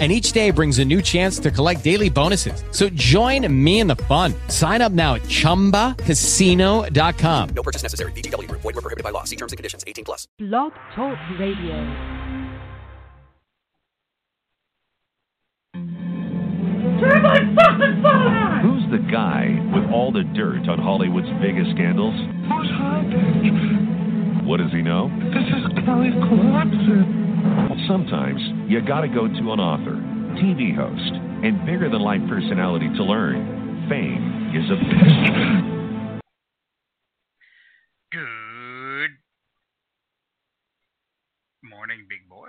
and each day brings a new chance to collect daily bonuses. So join me in the fun. Sign up now at ChumbaCasino.com. No purchase necessary. VGW. Void were prohibited by law. See terms and conditions. 18 plus. Blog Talk Radio. Turn my fucking phone on! Who's the guy with all the dirt on Hollywood's biggest scandals? Who's hiding? What does he know? This is Kelly Clarkson. Sometimes you gotta go to an author, TV host, and bigger than life personality to learn. Fame is a bitch. Good morning, big boy.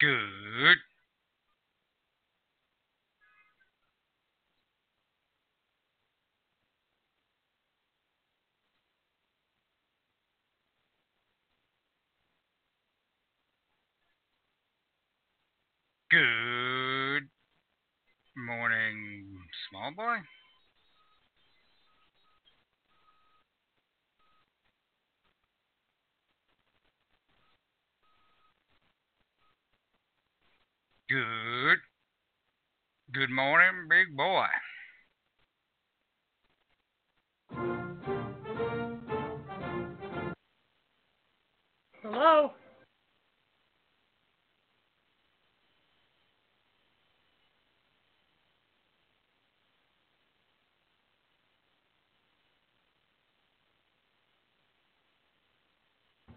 Good. Good morning, small boy. Good. Good morning, big boy.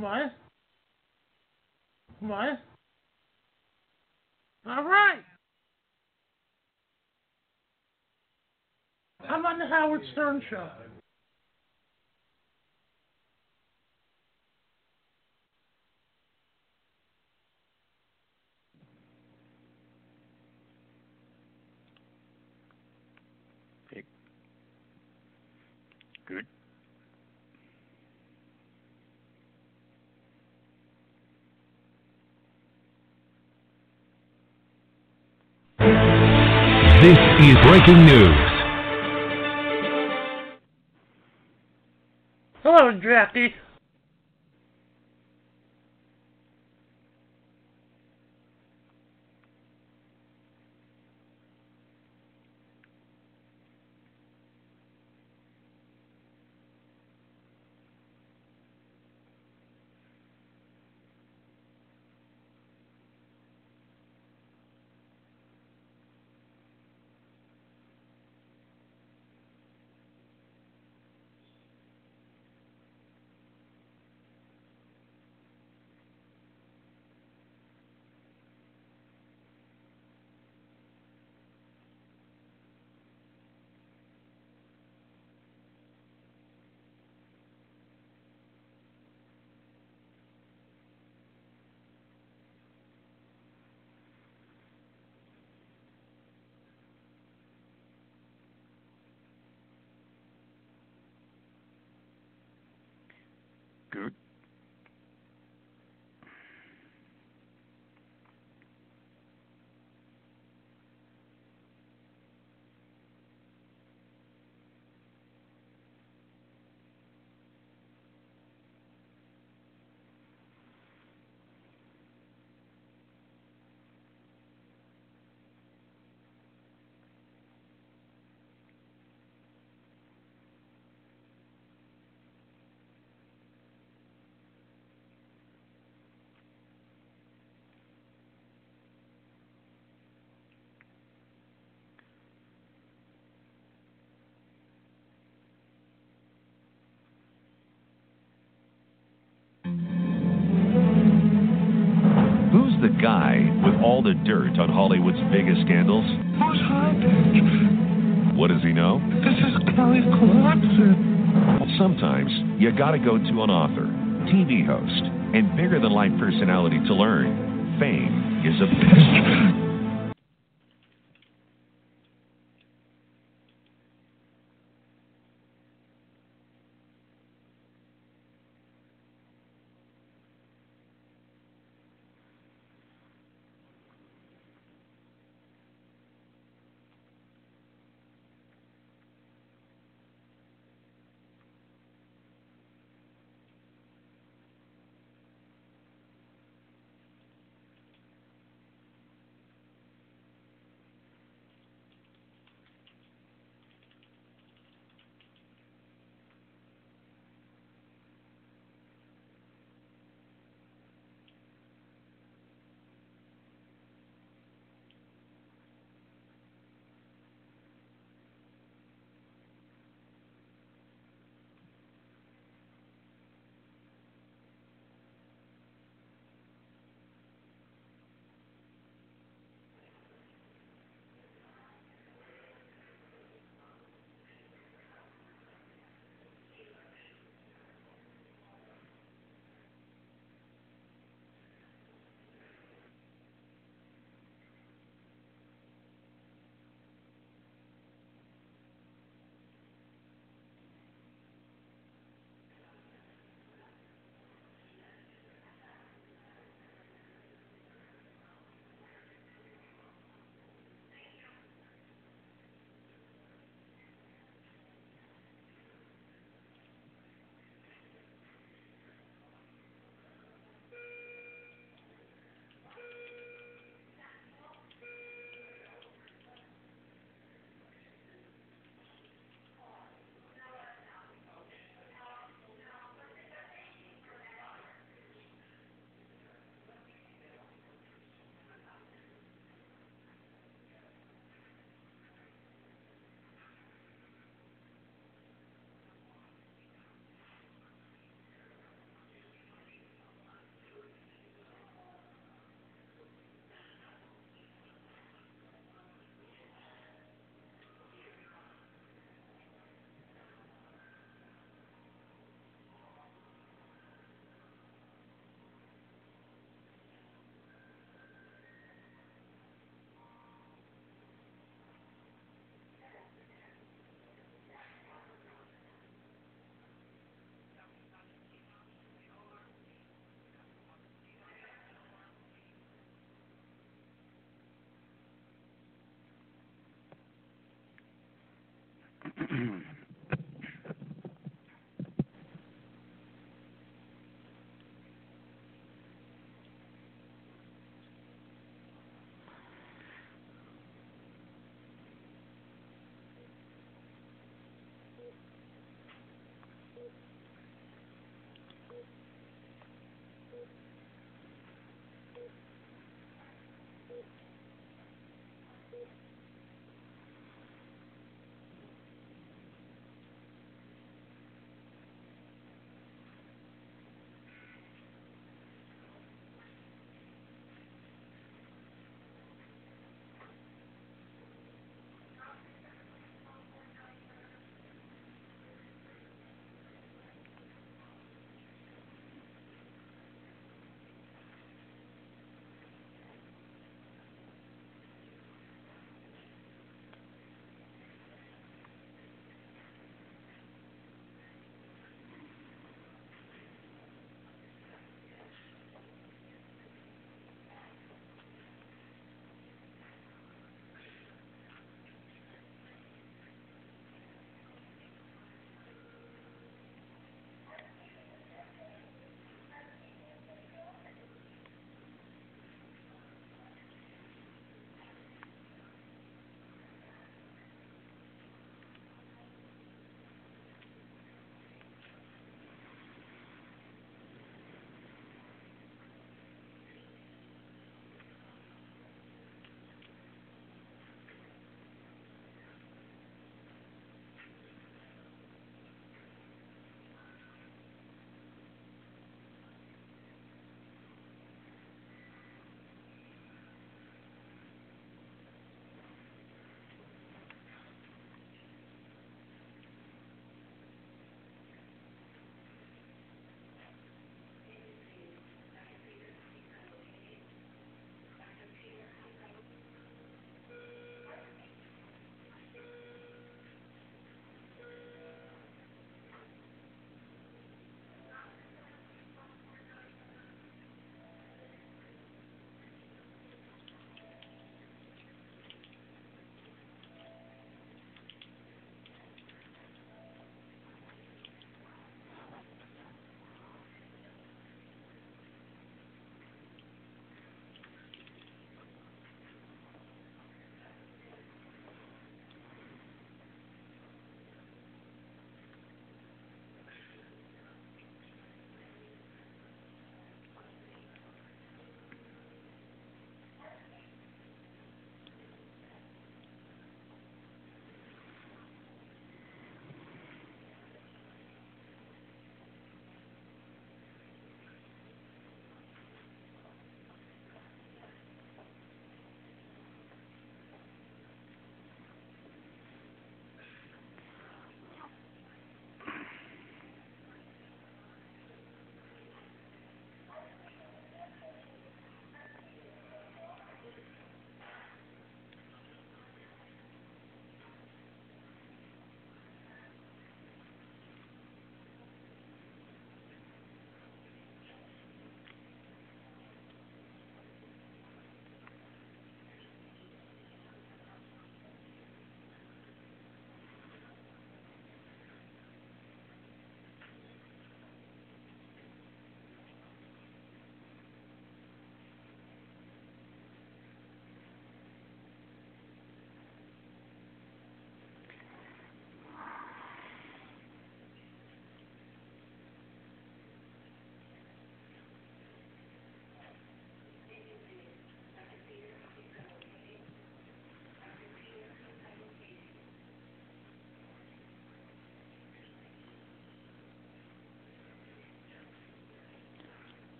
What? What? All right. I'm on the Howard Stern show. Good. This is breaking news. Hello, Jackie. Good. The guy with all the dirt on Hollywood's biggest scandals? Who's hiding? What does he know? This is Kelly Clarkson. Sometimes you gotta go to an author, TV host, and bigger than life personality to learn. Fame is a bitch.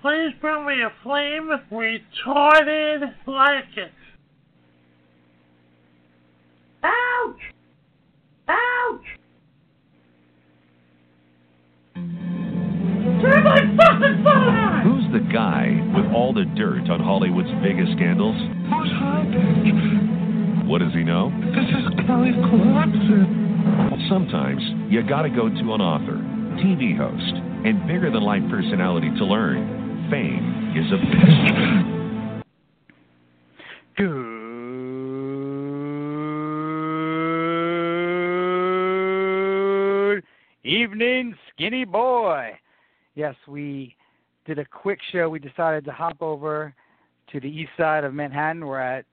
Please bring me a flame retarded like it. Ouch! Ouch! Turn my fucking phone on! Who's the guy with all the dirt on Hollywood's biggest scandals? Who's hiding? What does he know? This is Kelly Clarkson. Sometimes you gotta go to an author, TV host, and bigger than life personality to learn. Fame is a bitch. Good evening, skinny boy. Yes, we did a quick show. We decided to hop over to the east side of Manhattan. We're at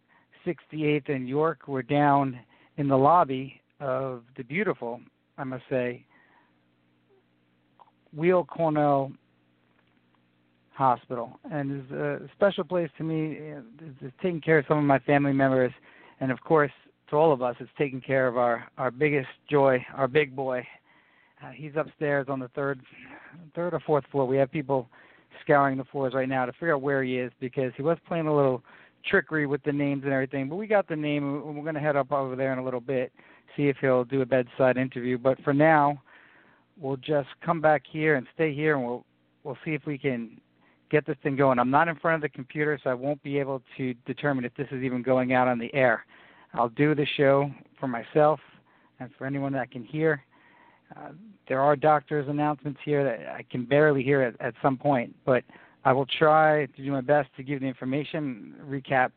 68th and York. We're down in the lobby of the beautiful, I must say, Weill Cornell Hospital, and it's a special place to me. It's it's taking care of some of my family members, and of course, to all of us, it's taking care of our our biggest joy, our big boy. Uh, he's upstairs on the third, third or fourth floor. We have people scouring the floors right now to figure out where he is because he was playing a little trickery with the names and everything. But we got the name, and we're going to head up over there in a little bit, see if he'll do a bedside interview. But for now, we'll just come back here and stay here, and we'll we'll see if we can get this thing going. I'm not in front of the computer, so I won't be able to determine if this is even going out on the air. I'll do the show for myself and for anyone that can hear. Uh, there are doctors' announcements here that I can barely hear at, at some point, but I will try to do my best to give the information, recap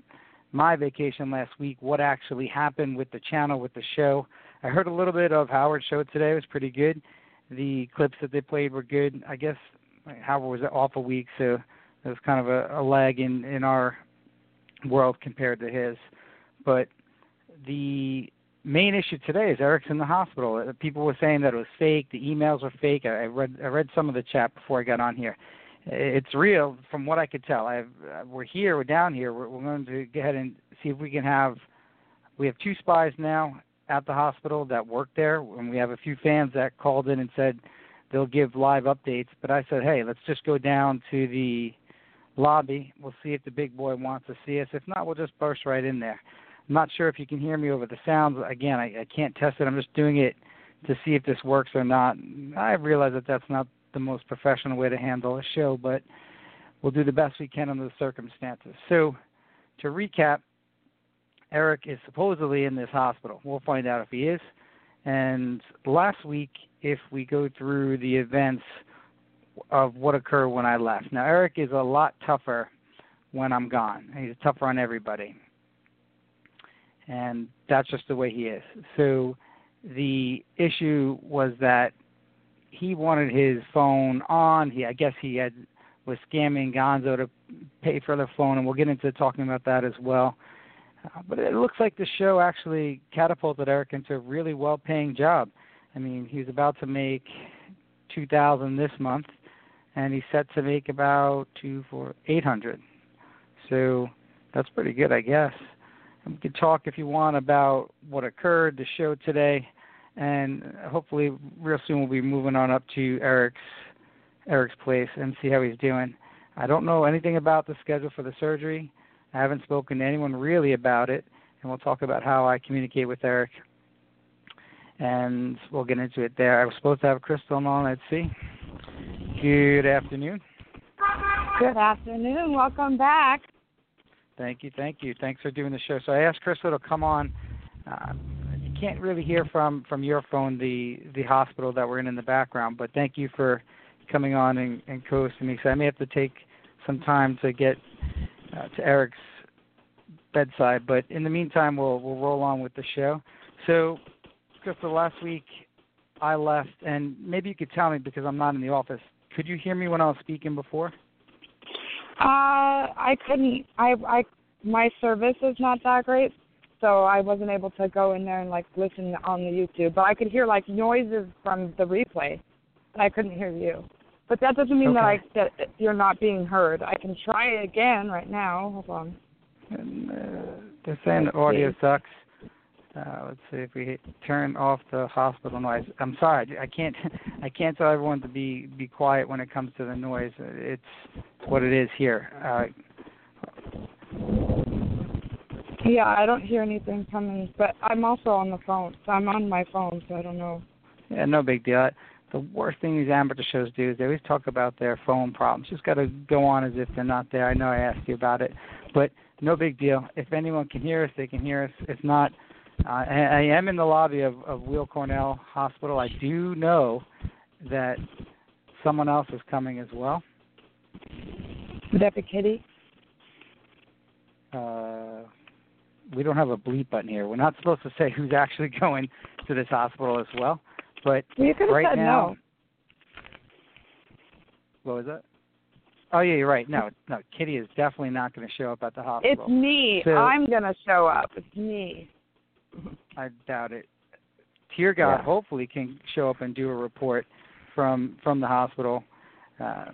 my vacation last week, what actually happened with the channel, with the show. I heard a little bit of Howard's show today; it was pretty good. The clips that they played were good. I guess Howard was off a week, so there was kind of a, a lag in in our world compared to his. But the main issue today is Eric's in the hospital. Uh, People were saying that it was fake. The emails were fake. I I read I read some of the chat before I got on here. It's real from what I could tell. I've, uh, we're here. We're down here. We're, we're going to go ahead and see if we can have. We have two spies now at the hospital that work there, and we have a few fans that called in and said they'll give live updates. But I said, hey, let's just go down to the lobby. We'll see if the big boy wants to see us. If not, we'll just burst right in there. I'm not sure if you can hear me over the sounds. Again, I, I can't test it. I'm just doing it to see if this works or not. I realize that that's not the most professional way to handle a show, but we'll do the best we can under the circumstances. So, to recap, Eric is supposedly in this hospital. We'll find out if he is. And last week, if we go through the events of what occurred when I left. Now, Eric is a lot tougher when I'm gone. He's tougher on everybody. And that's just the way he is. So the issue was that he wanted his phone on. He, I guess he had was scamming Gonzo to pay for the phone, and we'll get into talking about that as well. But it looks like the show actually catapulted Eric into a really well-paying job. I mean, he's about to make two thousand this month, and he's set to make about two for eight hundred. So that's pretty good, I guess. And we could talk if you want about what occurred, the show today, and hopefully real soon we'll be moving on up to Eric's Eric's place and see how he's doing. I don't know anything about the schedule for the surgery. I haven't spoken to anyone really about it, and we'll talk about how I communicate with Eric. And we'll get into it there. I was supposed to have Crystal on. Let's see. Good afternoon. Good afternoon. Welcome back. Thank you, thank you. Thanks for doing the show. So I asked Crystal to come on. Uh, you can't really hear from from your phone the the hospital that we're in in the background, but thank you for coming on and, and co-hosting me. So I may have to take some time to get uh, to Eric's bedside, but in the meantime, we'll we'll roll on with the show. So, Crystal, last week I left, and maybe you could tell me because I'm not in the office. Could you hear me when I was speaking before? Uh, I couldn't. I I my service is not that great, so I wasn't able to go in there and like listen on the YouTube. But I could hear like noises from the replay, and I couldn't hear you. But that doesn't mean that I that you're not being heard. I can try it again right now. Hold on. And, uh, they're saying the audio sucks. Uh, let's see if we turn off the hospital noise. I'm sorry, I can't. I can't tell everyone to be be quiet when it comes to the noise. It's what it is here. Uh, Yeah, I don't hear anything coming, but I'm also on the phone. So I'm on my phone, so I don't know. yeah, no big deal. The worst thing these amateur shows do is they always talk about their phone problems. Just got to go on as if they're not there. I know I asked you about it, but no big deal. If anyone can hear us, they can hear us. If not, uh, I, I am in the lobby of, of Weill Cornell Hospital. I do know that someone else is coming as well. Would that be Kitty? Uh, we don't have a bleep button here. We're not supposed to say who's actually going to this hospital as well. But Well, you could have right said now, no. what was that? Oh yeah, you're right. No, no, Kitty is definitely not going to show up at the hospital. It's me. So- I'm gonna show up. It's me. I doubt it. Tear God Yeah. hopefully can show up and do a report from from the hospital. Uh,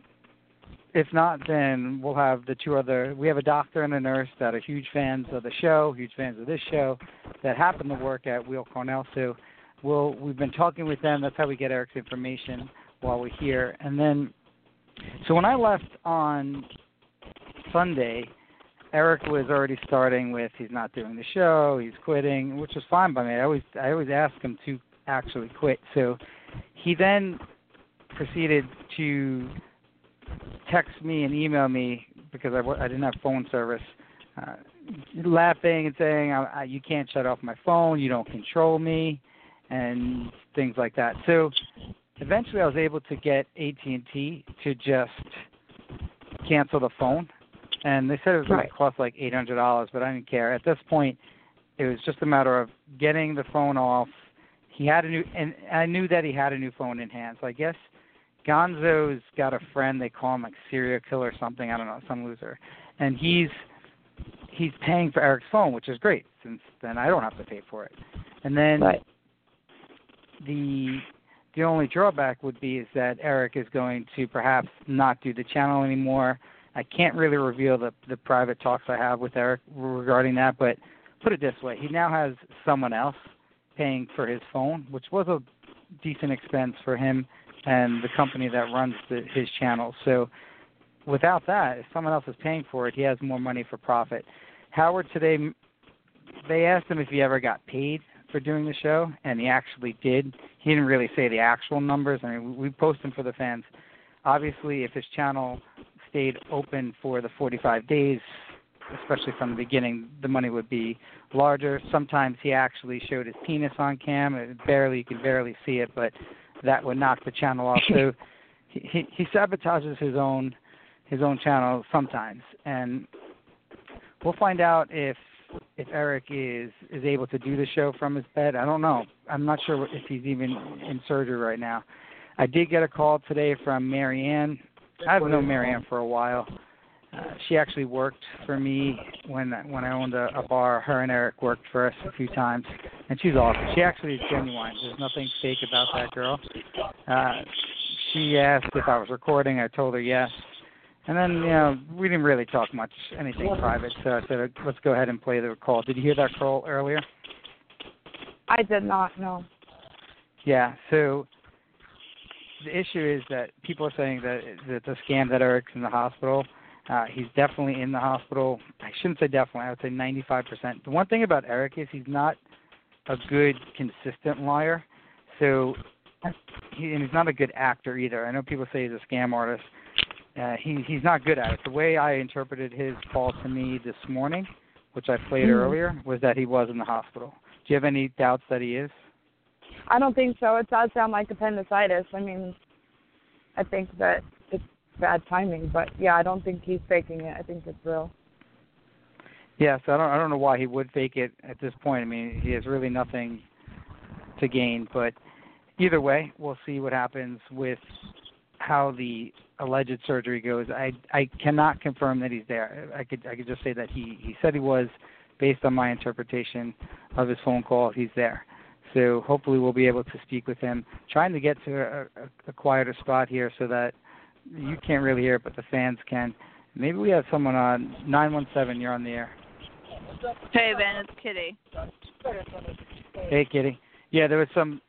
if not, then we'll have the two other. We have a doctor and a nurse that are huge fans of the show, huge fans of this show, that happen to work at Weill Cornell. So we'll we've been talking with them. That's how we get Eric's information while we're here. And then, so when I left on Sunday, Eric was already starting with he's not doing the show, he's quitting, which was fine by me. I always I always ask him to actually quit. So he then proceeded to text me and email me because I, I didn't have phone service, uh, laughing and saying I, I, you can't shut off my phone, you don't control me, and things like that. So eventually, I was able to get AT and T to just cancel the phone, and they said it was going Right. to cost like eight hundred dollars, but I didn't care. At this point, it was just a matter of getting the phone off. He had a new, and I knew that he had a new phone in hand. So I guess Gonzo's got a friend. They call him like serial killer or something. I don't know, some loser, and he's he's paying for Eric's phone, which is great since then I don't have to pay for it. And then Right. The the only drawback would be is that Eric is going to perhaps not do the channel anymore. I can't really reveal the the private talks I have with Eric regarding that, but put it this way, he now has someone else paying for his phone, which was a decent expense for him and the company that runs the, his channel. So without that, if someone else is paying for it, he has more money for profit. Howard today, they asked him if he ever got paid for doing the show, and he actually did. He didn't really say the actual numbers. I mean, we post them for the fans. Obviously, if his channel stayed open for the 45 days, especially from the beginning, the money would be larger. Sometimes he actually showed his penis on cam. It barely, you could barely see it, but that would knock the channel off. So he, he he sabotages his own his own channel sometimes, and we'll find out if if Eric is is able to do the show from his bed. I don't know. I'm not sure if he's even in surgery right now. I did get a call today from Marianne. I've known Marianne for a while. Uh, she actually worked for me when when I owned a, a bar. Her and Eric worked for us a few times, and she's awesome. She actually is genuine. There's nothing fake about that girl. Uh, she asked if I was recording. I told her yes. And then, you know, we didn't really talk much, anything private. So I said, let's go ahead and play the call. Did you hear that call earlier? I did not know. Yeah. So the issue is that people are saying that that the scam that Eric's in the hospital. Uh, he's definitely in the hospital. I shouldn't say definitely. I would say 95%. The one thing about Eric is he's not a good, consistent liar. So, he, and he's not a good actor either. I know people say he's a scam artist. Uh, he he's not good at it. The way I interpreted his call to me this morning, which I played Mhm. earlier, was that he was in the hospital. Do you have any doubts that he is? I don't think so. It does sound like appendicitis. I mean, I think that it's bad timing, but yeah, I don't think he's faking it. I think it's real. Yes, I don't I don't know why he would fake it at this point. I mean, he has really nothing to gain, but either way, we'll see what happens with how the alleged surgery goes. I I cannot confirm that he's there. I could I could just say that he he said he was based on my interpretation of his phone call. He's there. So hopefully we'll be able to speak with him. Trying to get to a, a, a quieter spot here so that you can't really hear it, but the fans can. Maybe we have someone on 917. You're on the air. Hey, Ben, it's Kitty. Hey, Kitty. Yeah, there was some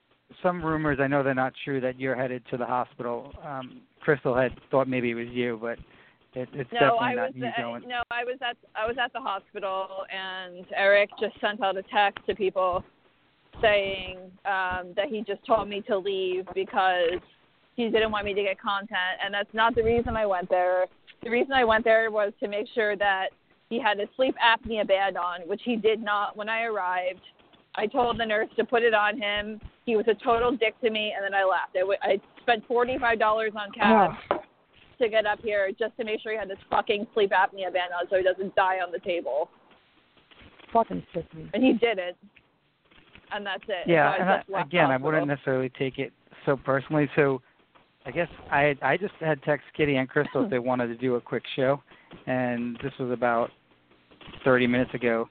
some rumors. I know they're not true that you're headed to the hospital. Um, Crystal had thought maybe it was you, but it, it's No, definitely I not was you uh, going. no, I was at I was at the hospital, and Eric just sent out a text to people saying um, that he just told me to leave because he didn't want me to get content, and that's not the reason I went there. The reason I went there was to make sure that he had a sleep apnea band on, which he did not when I arrived. I told the nurse to put it on him. He was a total dick to me, and then I left. I, w- I spent forty-five dollars on cab to get up here just to make sure he had this fucking sleep apnea band on, so he doesn't die on the table. Fucking sissy. And he didn't, and that's it. Yeah, so and I just I, left again, I wouldn't necessarily take it so personally. So, I guess I I just had text Kitty and Crystal if they wanted to do a quick show, and this was about 30 minutes ago.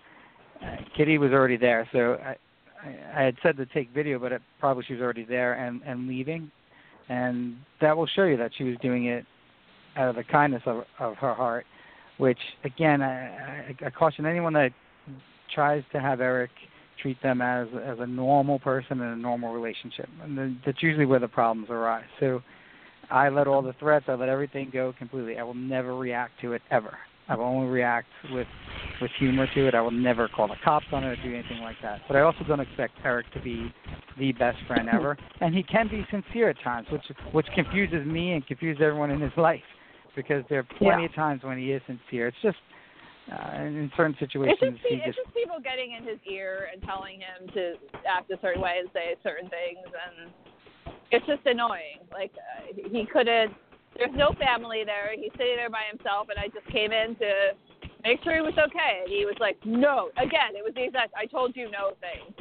Uh, Kitty was already there, so I I had said to take video, but it, probably she was already there and and leaving, and that will show you that she was doing it out of the kindness of of her heart. Which again, I, I, I caution anyone that tries to have Eric treat them as as a normal person in a normal relationship, and then that's usually where the problems arise. So, I let all the threats, I let everything go completely. I will never react to it ever. I will only react with with humor to it. I will never call the cops on it or do anything like that. But I also don't expect Eric to be the best friend ever, and he can be sincere at times, which which confuses me and confuses everyone in his life, because there are plenty Yeah. of times when he is sincere. It's just uh, in certain situations It's just, he it's just people getting in his ear and telling him to act a certain way and say certain things, and it's just annoying. Like uh, he couldn't. There's no family there. He's sitting there by himself, and I just came in to make sure he was okay. And he was like, "No." Again, it was the exact "I told you no" thing.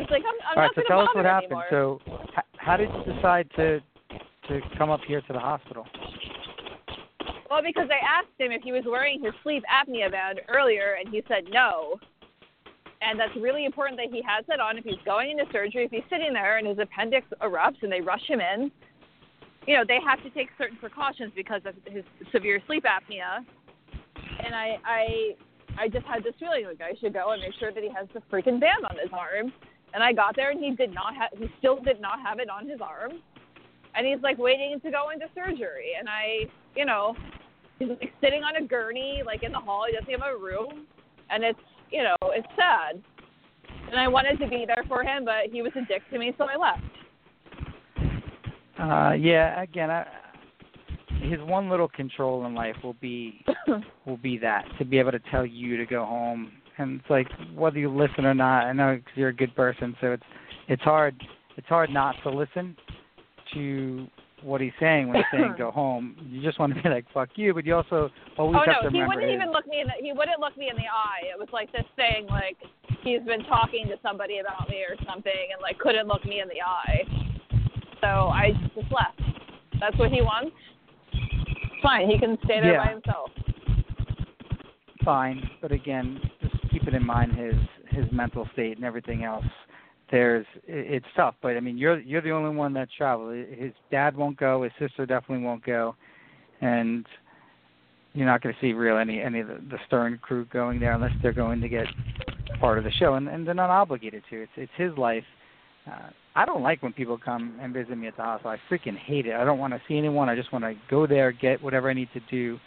It's like I'm, I'm All right, not so gonna tell us what happened. anymore. So, h- how did you decide to to come up here to the hospital? Well, because I asked him if he was wearing his sleep apnea band earlier, and he said no. And that's really important that he has that on if he's going into surgery. If he's sitting there and his appendix erupts and they rush him in, you know, they have to take certain precautions because of his severe sleep apnea. And I, I, I just had this feeling like I should go and make sure that he has the freaking band on his arm. And I got there and he did not have, he still did not have it on his arm. And he's like waiting to go into surgery. And I, you know, he's like sitting on a gurney, like in the hall. He doesn't have a room, and it's you know it's sad. And I wanted to be there for him, but he was a dick to me, so I left. Uh, yeah, again, I, his one little control in life will be will be that to be able to tell you to go home, and it's like whether you listen or not. I know 'cause you're a good person, so it's it's hard it's hard not to listen to what he's saying when he's saying go home. You just want to be like fuck you, but you also always oh have no, to he wouldn't his- even look me in the he wouldn't look me in the eye. It was like this thing like he's been talking to somebody about me or something, and like couldn't look me in the eye. So I just left. That's what he wants. Fine, he can stay there Yeah. by himself. fine, but again, just keep it in mind his his mental state and everything else. There's it's tough, but I mean you're you're the only one that's traveled. His dad won't go, his sister definitely won't go, and you're not going to see real any any of the, the Stern crew going there unless they're going to get part of the show, and and they're not obligated to. It's it's his life. Uh, I don't like when people come and visit me at the hospital. I freaking hate it. I don't want to see anyone. I just want to go there, get whatever I need to do,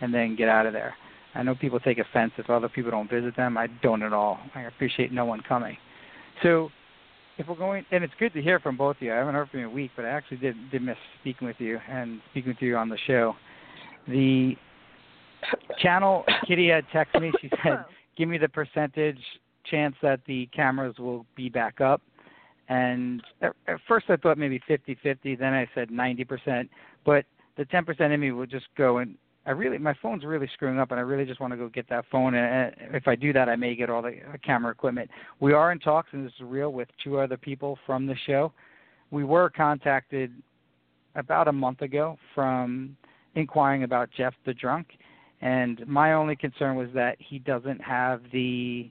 and then get out of there. I know people take offense if other people don't visit them. I don't at all. I appreciate no one coming. So, if we're going, and it's good to hear from both of you. I haven't heard from you in a week, but I actually did did miss speaking with you and speaking with you on the show. The channel Kitty had texted me. She said, "Give me the percentage chance that the cameras will be back up." And at, at first I thought maybe 50-50. Then I said 90%. But the 10% in me would just go and I really my phone's really screwing up, and I really just want to go get that phone. And if I do that, I may get all the uh, camera equipment. We are in talks, and this is real, with two other people from the show. We were contacted about a month ago from inquiring about Jeff the drunk, and my only concern was that he doesn't have the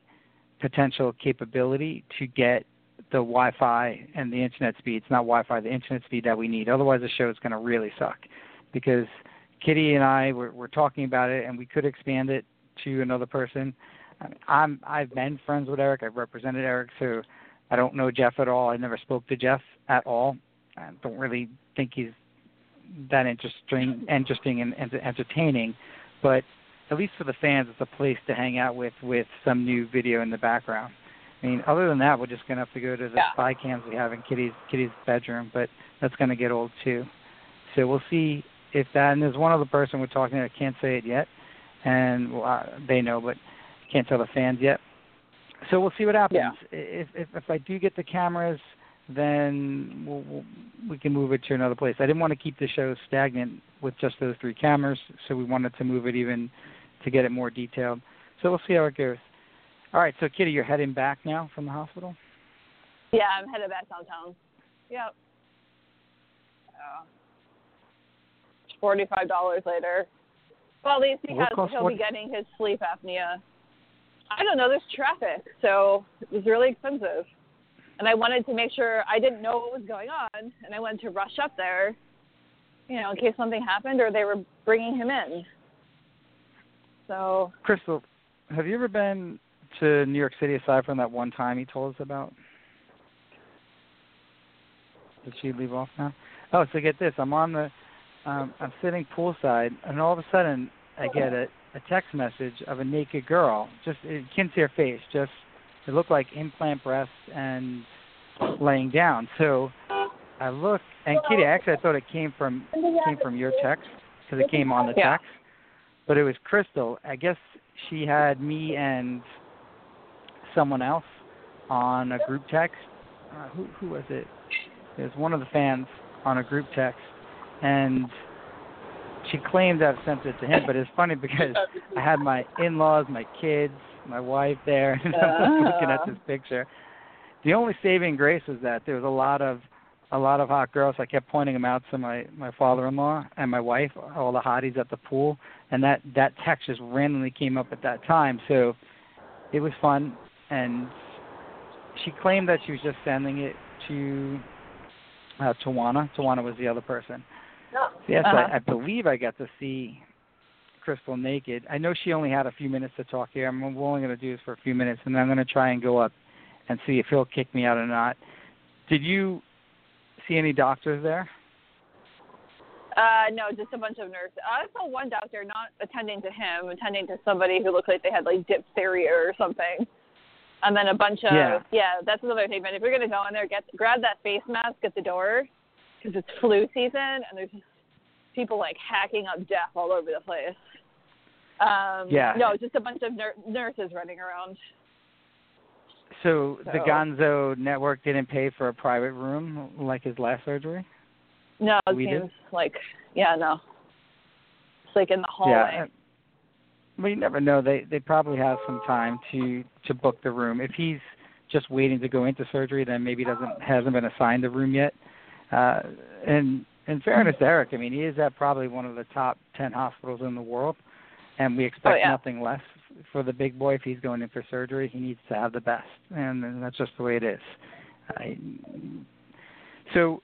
potential capability to get the Wi-Fi and the internet speed. It's not Wi-Fi, the internet speed that we need. Otherwise, the show is going to really suck because Kitty and I were, were talking about it, and we could expand it to another person. I mean, I'm I've been friends with Eric. I've represented Eric, so I don't know Jeff at all. I never spoke to Jeff at all. I don't really think he's that interesting, interesting and, and entertaining. But at least for the fans, it's a place to hang out with with some new video in the background. I mean, other than that, we're just gonna have to go to the Yeah. spy cams we have in Kitty's Kitty's bedroom, but that's gonna get old too. So we'll see if that. And there's one other person we're talking to. I can't say it yet, and well, uh, they know, but can't tell the fans yet. So we'll see what happens. Yeah. If if if I do get the cameras, then we'll, we'll, we can move it to another place. I didn't want to keep the show stagnant with just those three cameras, so we wanted to move it even to get it more detailed. So we'll see how it goes. All right, so Kitty, you're heading back now from the hospital. Yeah, I'm headed back downtown. Yep. Uh, Forty-five dollars later. Well, at least What because costs he'll what- be getting his sleep apnea. I don't know. There's traffic, so it was really expensive. And I wanted to make sure I didn't know what was going on, and I wanted to rush up there, you know, in case something happened or they were bringing him in. So Crystal, have you ever been to New York City aside from that one time he told us about? Did she leave off now? Oh, so get this. I'm on the, um, I'm sitting poolside, and all of a sudden I get a, a text message of a naked girl. Just you can't see her face. Just it looked like implant breasts and laying down. So I look, and Kitty, actually I thought it came from came from your text because it came on the Yeah. text, but it was Crystal. I guess she had me and someone else on a group text. Uh, who who was it? It was one of the fans on a group text, and she claimed I've sent it to him. But it's funny because I had my in-laws, my kids, my wife there, and I'm looking at this picture. The only saving grace was that there was a lot of a lot of hot girls. I kept pointing them out to my my father-in-law and my wife, all the hotties at the pool, and that that text just randomly came up at that time. So it was fun, and she claimed that she was just sending it to uh, Tawana. Tawana was the other person. Yes, Uh-huh. I, I believe I got to see Crystal naked. I know she only had a few minutes to talk here. I'm only going to do this for a few minutes, and then I'm going to try and go up and see if he'll kick me out or not. Did you see any doctors there? Uh, no, just a bunch of nurses. I saw one doctor not attending to him, attending to somebody who looked like they had like diphtheria or something. And then a bunch of Yeah. that's another thing. But if you're gonna go in there, get grab that face mask at the door because it's flu season and there's people like hacking up death all over the place. Um, Yeah. No, just a bunch of nur- nurses running around. So the So- Gonzo network didn't pay for a private room like his last surgery? No, it We did? seems like yeah, no. It's like in the hallway. Yeah. Well, you never know. They they probably have some time to to book the room. If he's just waiting to go into surgery, then maybe doesn't hasn't been assigned a room yet. Uh, and in fairness, to Eric, I mean, he is at probably one of the top ten hospitals in the world, and we expect Oh, yeah. nothing less for the big boy. If he's going in for surgery, he needs to have the best, and, and that's just the way it is. I, so,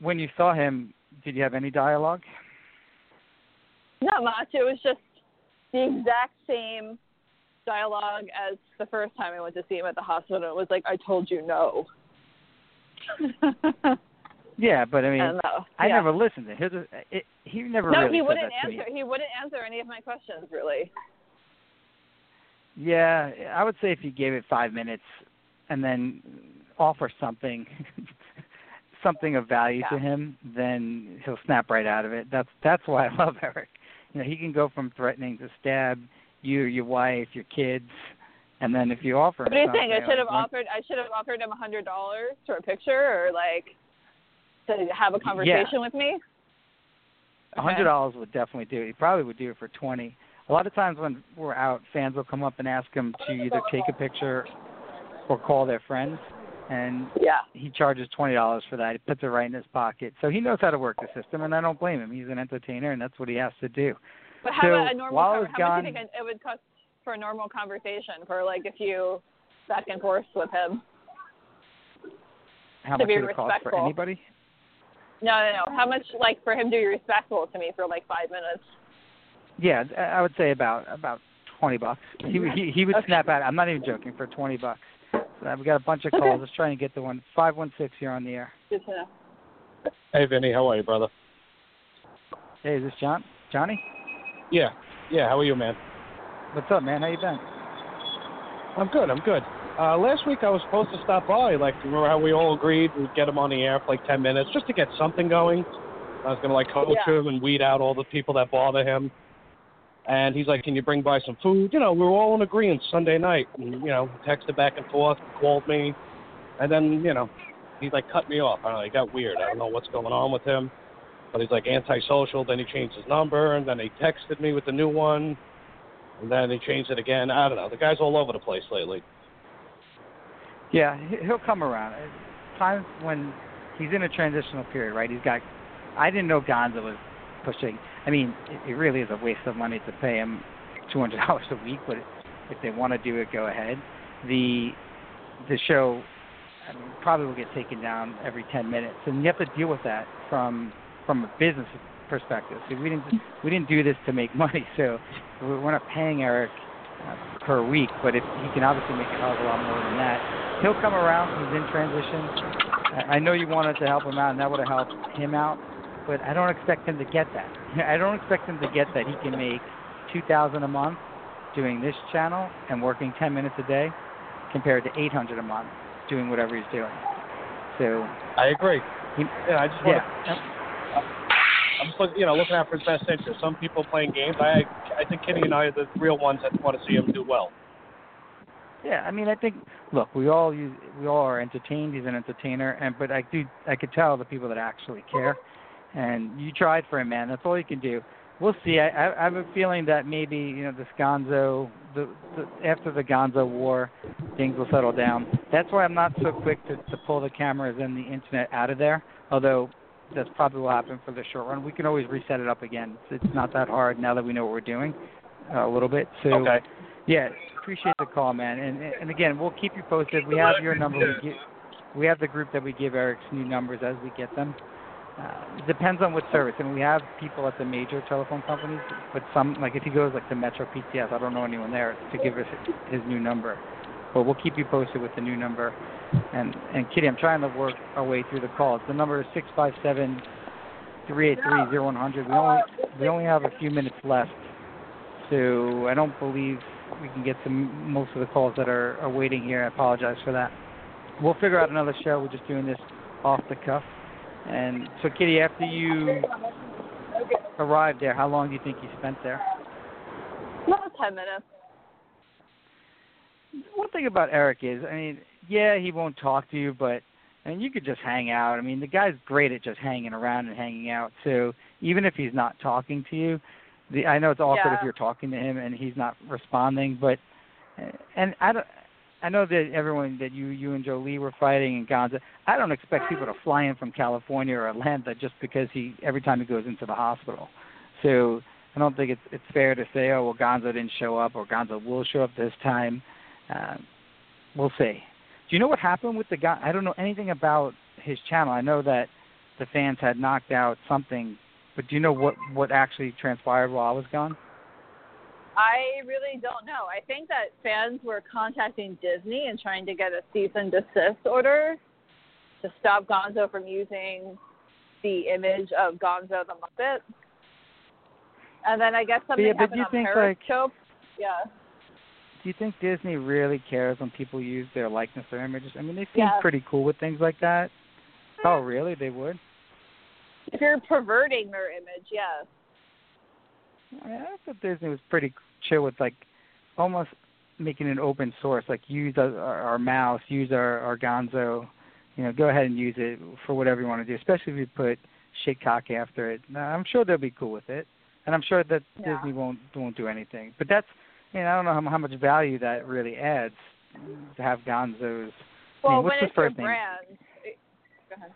when you saw him, did you have any dialogue? Not much. It was just the exact same dialogue as the first time I went to see him at the hospital. It was like, I told you no. Yeah, but I mean, uh, I never listened to him. It, he never no, really he wouldn't answer. He wouldn't answer any of my questions, really. Yeah, I would say if you gave it five minutes and then offer something, something of value to him, then he'll snap right out of it. That's that's why I love Eric. You know, he can go from threatening to stab you, your wife, your kids, and then if you offer What him do you think? I should have offered. I should have offered him a hundred dollars for a picture, or like to have a conversation with me. A hundred dollars would definitely do it. He probably would do it for twenty. A lot of times when we're out, fans will come up and ask him to either take a picture or call their friends, and Yeah. he charges twenty dollars for that. He puts it right in his pocket, so he knows how to work the system, and I don't blame him. He's an entertainer, and that's what he has to do. But how So, about a normal? while I con- was how gone- much do you think it would cost for a normal conversation for like a few back and forth with him? How To much be would it cost for respectful. anybody? No, no, no. How much like for him to be respectful to me for like five minutes? Yeah, I I would say about about twenty bucks. He he he would Okay. snap out. I'm not even joking for twenty bucks. Uh, we got a bunch of calls. Let's try and get the one. Five one six. You're on the air. Good to know. Hey, Vinny, how are you, brother? Hey, is this John? Johnny? Yeah, yeah. How are you, man? What's up, man? How you been? I'm good. I'm good. Uh, last week I was supposed to stop by. Like, remember how we all agreed we'd get him on the air for like ten minutes just to get something going. I was gonna like coach Yeah. him and weed out all the people that bother him. And he's like, "Can you bring by some food?" You know, we were all in agreement Sunday night. And, you know, texted back and forth, called me, and then you know, he like cut me off. I don't know. He got weird. I don't know what's going on with him. But he's like antisocial. Then he changed his number, and then he texted me with the new one, and then he changed it again. I don't know. The guy's all over the place lately. Yeah, he- he'll come around. Times when he's in a transitional period, right? He's got. I didn't know Gonzo was pushing. I mean, it, it really is a waste of money to pay him two hundred dollars a week, but if they want to do it, go ahead. The the show I mean, probably will get taken down every ten minutes, and you have to deal with that from from a business perspective. See, we didn't we didn't do this to make money, so we're not paying Eric uh, per week, but if he can obviously make a hell of a lot more than that, he'll come around. He's in transition. I I know you wanted to help him out, and that would have helped him out, but I don't expect him to get that. I don't expect him to get that he can make two thousand a month doing this channel and working ten minutes a day, compared to eight hundred a month doing whatever he's doing. So I agree. he, Yeah, I just want yeah, to. I'm you know, looking out for his best interest. Some people playing games. I, I think Kitty and I are the real ones that want to see him do well. Yeah, I mean, I think look, we all use, we all are entertained. He's an entertainer, and but I do, I could tell the people that actually care. And you tried for him, man. That's all you can do. We'll see. I, I, I have a feeling that maybe you know this Gonzo, the, the after the Gonzo war, things will settle down. That's why I'm not so quick to, to pull the cameras and the internet out of there. Although that's probably will happen for the short run. We can always reset it up again. It's, it's not that hard now that we know what we're doing uh, a little bit. So Okay. yeah, appreciate the call, man. And and again, we'll keep you posted. We have your number. We give, we have the group that we give Eric's new numbers as we get them. Uh, depends on what service. I mean, we have people at the major telephone companies, but some, like if he goes like to Metro PCS, I don't know anyone there to give us his new number. But we'll keep you posted with the new number. And and Kitty, I'm trying to work our way through the calls. The number is six five seven three eight three zero one hundred. We only we only have a few minutes left, so I don't believe we can get to most of the calls that are, are waiting here. I apologize for that. We'll figure out another show. We're just doing this off the cuff. And so, Kitty, after you arrived there, how long do you think you spent there? About ten minutes. One thing about Eric is, I mean, yeah, he won't talk to you, but I mean, you could just hang out. I mean, the guy's great at just hanging around and hanging out. So even if he's not talking to you, the I know it's awkward Yeah. if you're talking to him and he's not responding, but and I don't. I know that everyone that you you and Jolie were fighting and Gonza. I don't expect people to fly in from California or Atlanta just because he every time he goes into the hospital. So I don't think it's it's fair to say, oh well, Gonzo didn't show up or Gonzo will show up this time. Uh, we'll see. Do you know what happened with the guy? I don't know anything about his channel. I know that the fans had knocked out something, but do you know what what actually transpired while I was gone? I really don't know. I think that fans were contacting Disney and trying to get a cease and desist order to stop Gonzo from using the image of Gonzo the Muppet. And then I guess something yeah, but happened you on think, like- yeah. Do you think Disney really cares when people use their likeness or images? I mean, they seem Yeah. pretty cool with things like that. Hmm. Oh, really? They would? If you're perverting their image, yes. I, mean, I thought Disney was pretty chill with like almost making it open source. Like use our, our mouse, use our our Gonzo. You know, go ahead and use it for whatever you want to do. Especially if you put shit cock after it. Now, I'm sure they'll be cool with it, and I'm sure that Yeah. Disney won't won't do anything. But that's, you know, I don't know how, how much value that really adds to have Gonzo's. I Well, mean, what's when his it's your first name? brand. It, go ahead.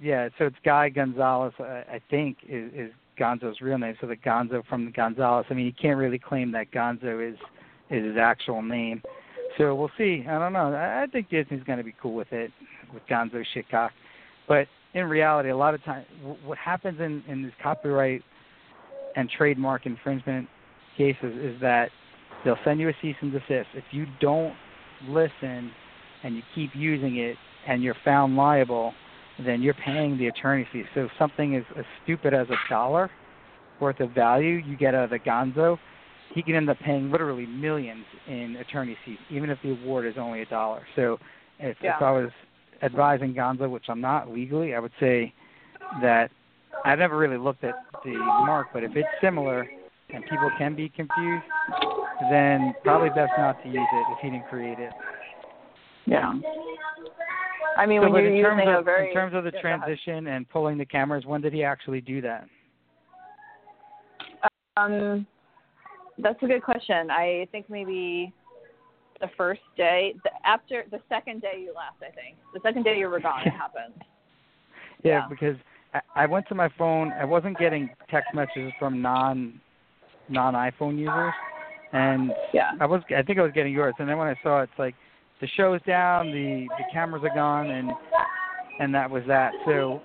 Yeah, so it's Guy Gonzalez, uh, I think, is, is Gonzo's real name. So the Gonzo from the Gonzalez. I mean, you can't really claim that Gonzo is is his actual name. So we'll see. I don't know. I, I think Disney's going to be cool with it, with Gonzo Shitcock. But in reality, a lot of times, what happens in in these copyright and trademark infringement cases is that they'll send you a cease and desist if you don't listen and you keep using it and you're found liable, then you're paying the attorney fee. So if something is as stupid as a dollar worth of value you get out of the Gonzo, he can end up paying literally millions in attorney fees, even if the award is only a dollar. So if, Yeah. if I was advising Gonzo, which I'm not legally, I would say that I've never really looked at the mark, but if it's similar and people can be confused, then probably best not to use it if he didn't create it. Yeah. I mean, so, when you're in terms using of a very in terms of the transition and pulling the cameras, when did he actually do that? Um, that's a good question. I think maybe the first day, the, after the second day you left. I think the second day you were gone, it happened. Yeah, Yeah. because I, I went to my phone. I wasn't getting text messages from non non iPhone users, and Yeah. I was. I think I was getting yours. And then when I saw it, it's like the show's down, the the cameras are gone, and and that was that. So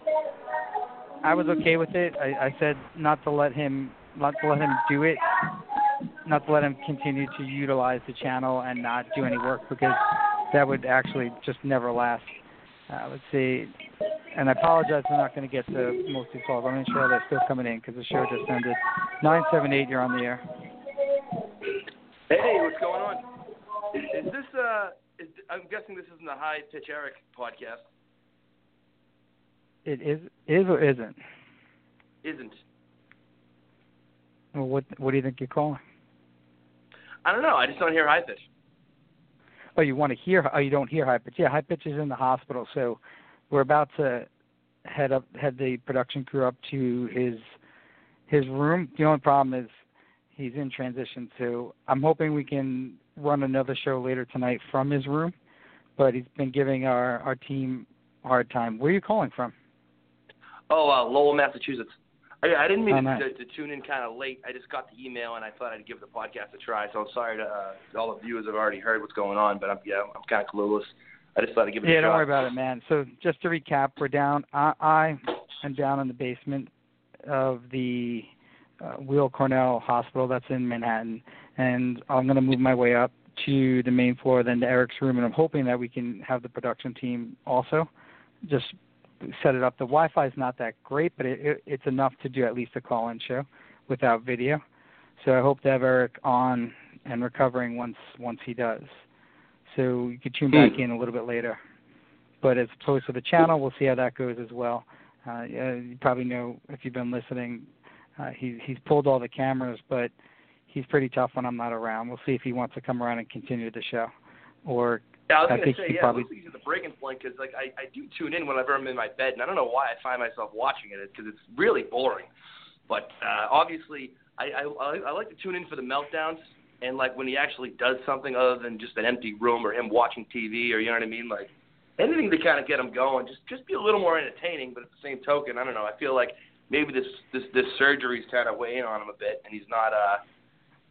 I was okay with it. I, I said not to let him not to let him do it, not to let him continue to utilize the channel and not do any work because that would actually just never last. Uh, let's see. And I apologize for not going to get to most of calls. I'm not sure they're still coming in because the show just ended. 978, you're on the air. Hey, what's going on? Is this uh? I'm guessing this isn't the High Pitch Eric podcast. It is is or isn't? Isn't? Well, what what do you think you're calling? I don't know. I just don't hear high pitch. Oh, you want to hear? Oh, you don't hear high pitch. Yeah, high pitch is in the hospital, so we're about to head up, head the production crew up to his his room. The only problem is he's in transition, so I'm hoping we can run another show later tonight from his room. But he's been giving our our team a hard time. Where are you calling from? Oh, uh, Lowell, Massachusetts. I, I didn't mean Oh, to, nice. to, to tune in kind of late. I just got the email and I thought I'd give the podcast a try. So I'm sorry to uh, all the viewers have already heard what's going on, but I'm yeah, I'm kind of clueless. I just thought I'd give it a try. Yeah, a don't shot. worry about it, man. So just to recap, we're down. I, I am down in the basement of the uh, Weill Cornell Hospital that's in Manhattan, and I'm going to move my way up to the main floor, then to Eric's room, and I'm hoping that we can have the production team also just set it up. The Wi-Fi is not that great, but it, it, it's enough to do at least a call-in show without video. So I hope to have Eric on and recovering once once he does. So you could tune back in a little bit later. But as opposed to the channel, we'll see how that goes as well. Uh, you probably know if you've been listening, uh, he, he's pulled all the cameras, but he's pretty tough when I'm not around. We'll see if he wants to come around and continue the show, or Yeah, I was I gonna think say, yeah, probably let's use the breaking point because like I, I do tune in whenever I'm in my bed, and I don't know why I find myself watching it because it's really boring. But uh, obviously, I, I I I like to tune in for the meltdowns and like when he actually does something other than just an empty room or him watching TV or you know what I mean, like anything to kind of get him going. Just just be a little more entertaining. But at the same token, I don't know. I feel like maybe this this this surgery's kind of weighing on him a bit, and he's not uh.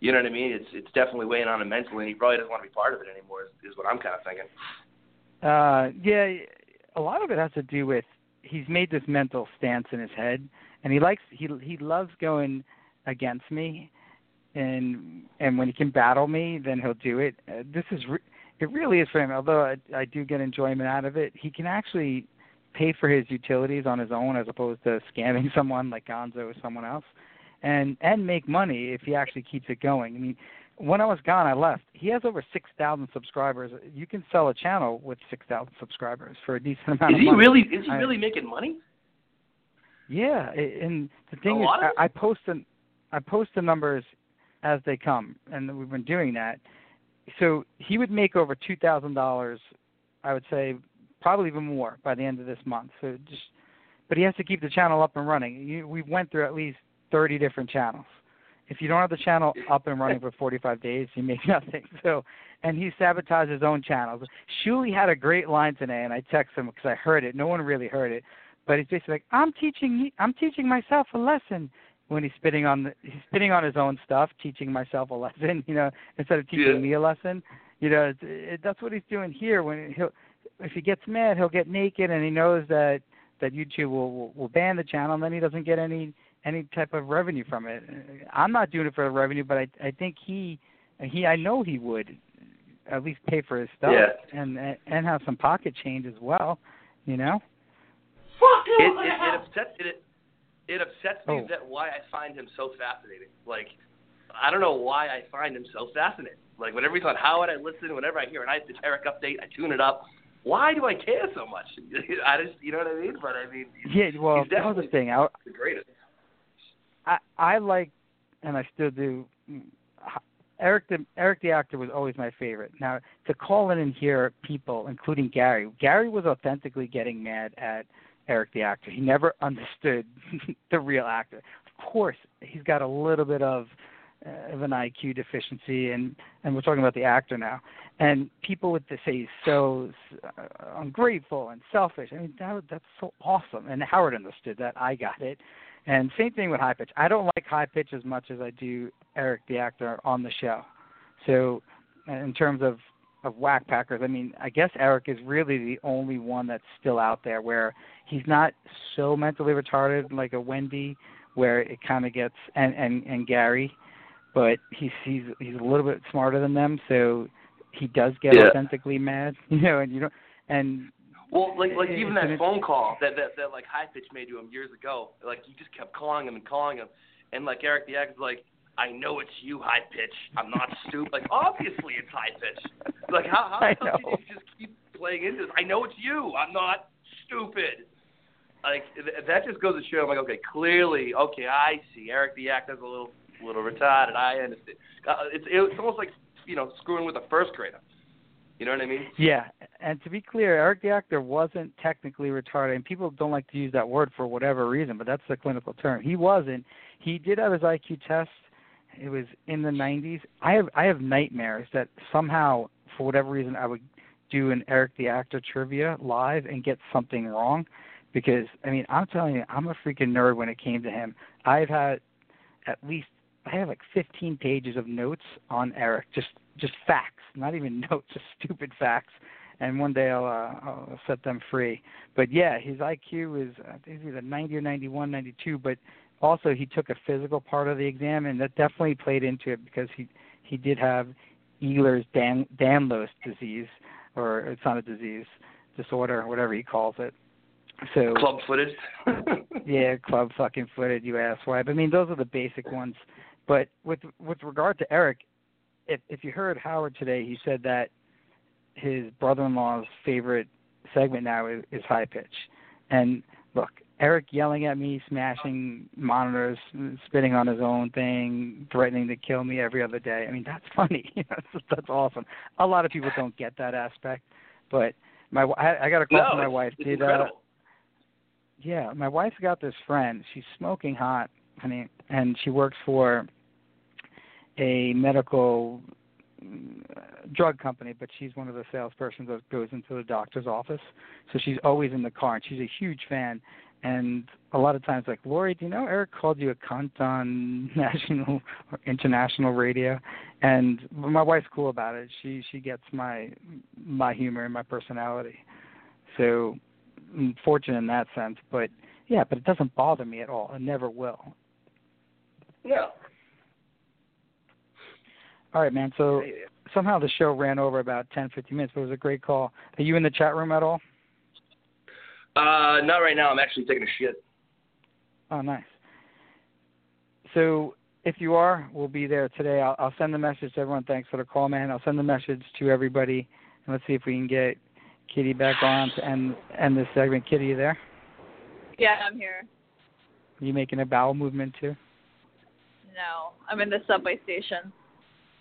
You know what I mean? It's it's definitely weighing on him mentally, and he probably doesn't want to be part of it anymore. Is, is what I'm kind of thinking. Uh, yeah, a lot of it has to do with he's made this mental stance in his head, and he likes he he loves going against me, and and when he can battle me, then he'll do it. Uh, this is re- it really is for him. Although I, I do get enjoyment out of it, he can actually pay for his utilities on his own as opposed to scamming someone like Gonzo or someone else, and and make money if he actually keeps it going. I mean, when I was gone, I left. He has over six thousand subscribers. You can sell a channel with six thousand subscribers for a decent amount Is of he money. really? Is he I- really making money? Yeah, and the thing A is, I, I post the I post the numbers as they come, and we've been doing that. So he would make over two thousand dollars, I would say, probably even more by the end of this month. So just, but he has to keep the channel up and running. You, we went through at least thirty different channels. If you don't have the channel up and running for 45 days, you make nothing. So, and he sabotaged his own channels. Shuli had a great line today, and I texted him because I heard it. No one really heard it, but he's basically like, "I'm teaching, I'm teaching myself a lesson." When he's spitting on the, he's spitting on his own stuff, teaching myself a lesson. You know, instead of teaching Yeah. me a lesson. You know, it's, it, that's what he's doing here. When he'll, if he gets mad, he'll get naked, and he knows that that YouTube will, will will ban the channel, and then he doesn't get any any type of revenue from it. I'm not doing it for the revenue, but I I think he he I know he would at least pay for his stuff Yeah. and and and have some pocket change as well. You know. Fuck It, it, it upsets it. It upsets me Oh. that why I find him so fascinating. Like, I don't know why I find him so fascinating. Like, whenever he's on Howard, I listen. Whenever I hear an Ice Eric update, I tune it up. Why do I care so much? I just, you know what I mean? But I mean, he's, Yeah. Well, he's that was the thing. I the greatest. I I like, and I still do. Eric the Eric the actor was always my favorite. Now to call in and hear people, including Gary, Gary was authentically getting mad at Eric the actor. He never understood the real actor. Of course, he's got a little bit of uh, of an IQ deficiency, and and we're talking about the actor now. And people would say he's so uh, ungrateful and selfish. I mean, that, that's so awesome. And Howard understood that. I got it. And same thing with high pitch. I don't like high pitch as much as I do Eric the actor on the show. So, uh, in terms of of Wack Packers, I mean, I guess Eric is really the only one that's still out there where he's not so mentally retarded like a Wendy, where it kind of gets and and and Gary, but he's he's he's a little bit smarter than them, so he does get Yeah. authentically mad, you know, and you don't and Well, like like even that phone call that that that like high pitch made to him years ago. Like he just kept calling him and calling him, and like Eric the actor's like, I know it's you, high pitch. I'm not stupid. Like obviously it's high pitch. Like how how I the hell know. can you just keep playing into this? I know it's you. I'm not stupid. Like th- that just goes to show. I'm like, okay, clearly, okay, I see. Eric the actor's a little little retarded. I understand. Uh, it's it's almost like you know screwing with a first grader. You know what I mean? Yeah, and to be clear, Eric the actor wasn't technically retarded, and people don't like to use that word for whatever reason, but that's the clinical term. He wasn't. He did have his IQ test. It was in the 90s. I have I have nightmares that somehow, for whatever reason, I would do an Eric the actor trivia live and get something wrong, because I mean I'm telling you, I'm a freaking nerd when it came to him. I've had at least I have like 15 pages of notes on Eric, just just facts, not even notes, just stupid facts. And one day I'll, uh, I'll set them free. But yeah, his IQ is I think it's either 90 or 91, 92. But also he took a physical part of the exam, and that definitely played into it because he he did have Ehlers Dan, Danlos disease, or it's not a disease, disorder, whatever he calls it. So Club footed. yeah, club fucking footed, you asswipe. I mean, those are the basic ones. But with with regard to Eric, if if you heard Howard today, he said that his brother-in-law's favorite segment now is, is high pitch. And look, Eric yelling at me, smashing monitors, spitting on his own thing, threatening to kill me every other day. I mean, that's funny. that's, that's awesome. A lot of people don't get that aspect, but my I, I got a call no, from my wife. Did uh, yeah, my wife's got this friend. She's smoking hot, honey, and she works for a medical drug company, but she's one of the salespersons that goes into the doctor's office. So she's always in the car, and she's a huge fan. And a lot of times, like Lori, do you know Eric called you a cunt on national or international radio? And my wife's cool about it. She she gets my my humor and my personality. So I'm fortunate in that sense. But yeah, but it doesn't bother me at all. It never will. No. All right, man. So somehow the show ran over about ten, fifteen minutes, but it was a great call. Are you in the chat room at all? Uh, not right now. I'm actually taking a shit. Oh, nice. So if you are, we'll be there today. I'll, I'll send the message to everyone. Thanks for the call, man. I'll send the message to everybody, and let's see if we can get Kitty back on to end end this segment. Kitty, you there? Yeah, I'm here. Are you making a bowel movement too? No, I'm in the subway station.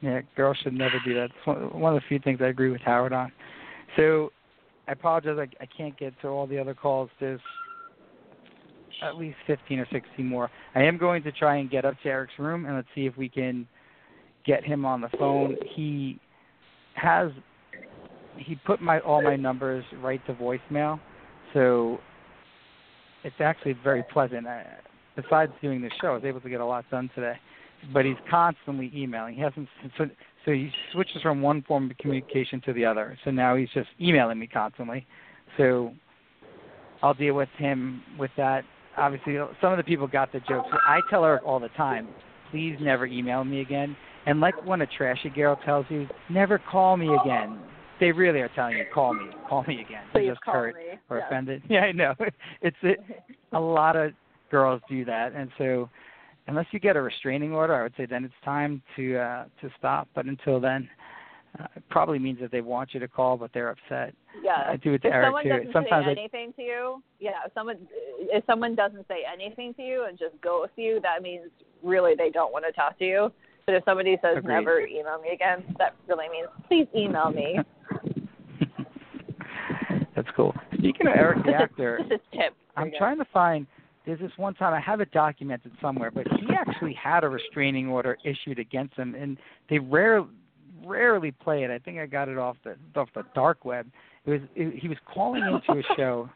Yeah, girls should never do that. It's one of the few things I agree with Howard on. So I apologize. I, I can't get to all the other calls. There's at least 15 or 16 more. I am going to try and get up to Eric's room and let's see if we can get him on the phone. He has he put my all my numbers right to voicemail, so it's actually very pleasant. I, besides doing the show, I was able to get a lot done today. But he's constantly emailing. He hasn't so so he switches from one form of communication to the other. So now he's just emailing me constantly. So I'll deal with him with that. Obviously, some of the people got the joke. So I tell Eric all the time, please never email me again. And like when a trashy girl tells you, "Never call me again," they really are telling you, "Call me, call me again." They're just hurt me. or offended. Yeah, I know. It's it, a lot of girls do that, and so unless you get a restraining order, I would say then it's time to uh to stop. But until then, uh, it probably means that they want you to call, but they're upset. Yeah. I do it to if Eric someone too. doesn't Sometimes say I- anything to you, yeah. If someone if someone doesn't say anything to you and just ghosts you, that means really they don't want to talk to you. But if somebody says Agreed. never email me again, that really means please email me. That's cool. Speaking of Eric the actor, This is tip. I'm trying to find. There's this one time I have it documented somewhere, but he actually had a restraining order issued against him, and they rare, rarely play it. I think I got it off the off the dark web. It was it, he was calling into a show.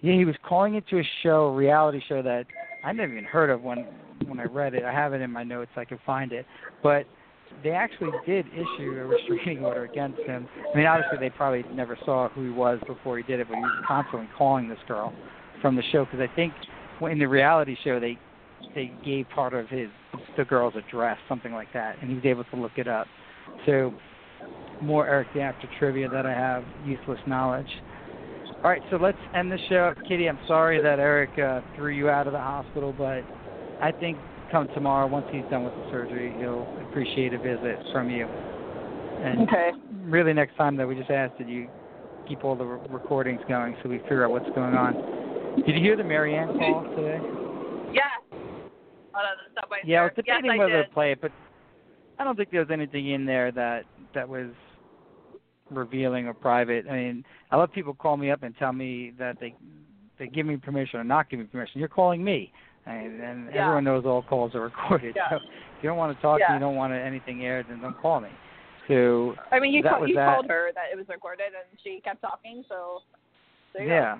Yeah, he was calling into a show, a reality show that I never even heard of when when I read it. I have it in my notes. I can find it, but they actually did issue a restraining order against him. I mean, obviously they probably never saw who he was before he did it, but he was constantly calling this girl from the show because I think in the reality show they they gave part of his the girl's address, something like that, and he was able to look it up. So more Eric the Actor trivia that I have, useless knowledge. All right, so let's end the show. Kitty, I'm sorry that Eric uh, threw you out of the hospital, but I think come tomorrow, once he's done with the surgery, he'll appreciate a visit from you. And Okay. really, next time that we just ask that you keep all the re- recordings going so we figure out what's going on. Did you hear the Marianne call today? Yeah. On the subway. Yeah, I was debating yes, I whether did. to play it, but I don't think there was anything in there that that was revealing or private. I mean, I let people call me up and tell me that they they give me permission or not give me permission. You're calling me, and, and Yeah. everyone knows all calls are recorded. Yeah. So if you don't want to talk, to Yeah. me, you don't want anything aired, then don't call me. So I mean, you that call, you that. told her that it was recorded, and she kept talking. So you Yeah.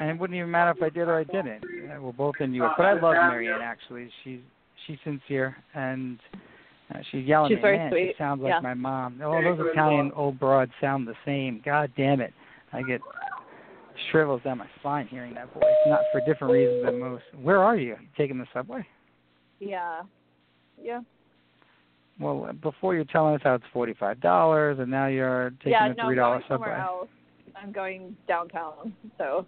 And it wouldn't even matter if I did or I didn't. Uh, We're both in New York, But I love Marianne actually. She's she's sincere and uh, she's yelling She's at me. very Man, sweet. She sounds like Yeah. my mom. All those Italian old broads sound the same. God damn it! I get shrivels down my spine hearing that voice. Not for different reasons than most. Where are you? Taking the subway? Yeah. Yeah. Well, before you're telling us how it's forty-five dollars, and now you're taking yeah. the No, three I'm dollar going somewhere subway. else. I'm going downtown. So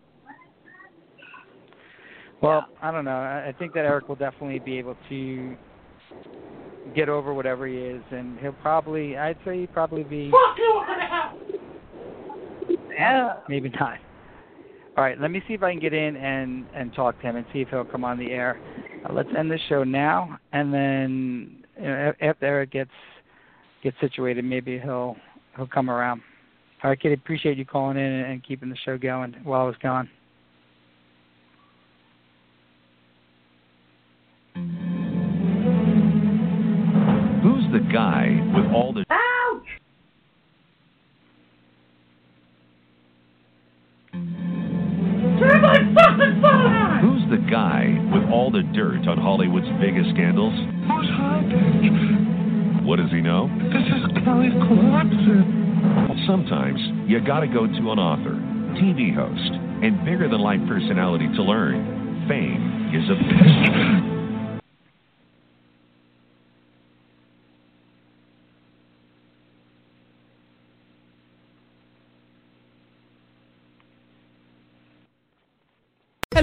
Well, I don't know. I I think that Eric will definitely be able to get over whatever he is, and he'll probably, I'd say he'd probably be, Fuck you in the yeah, maybe not. All right, let me see if I can get in and and talk to him and see if he'll come on the air. Uh, let's end the show now, and then you know, after Eric gets gets situated, maybe he'll he'll come around. All right, kid, appreciate you calling in and, and keeping the show going while I was gone. Who's the guy with all the Ouch! Turn my fucking phone on! Who's the guy with all the dirt on Hollywood's biggest scandals? Who's hiding? What does he know? This is Kelly Clarkson. Sometimes you gotta go to an author, TV host, and bigger than life personality to learn. Fame is a bitch.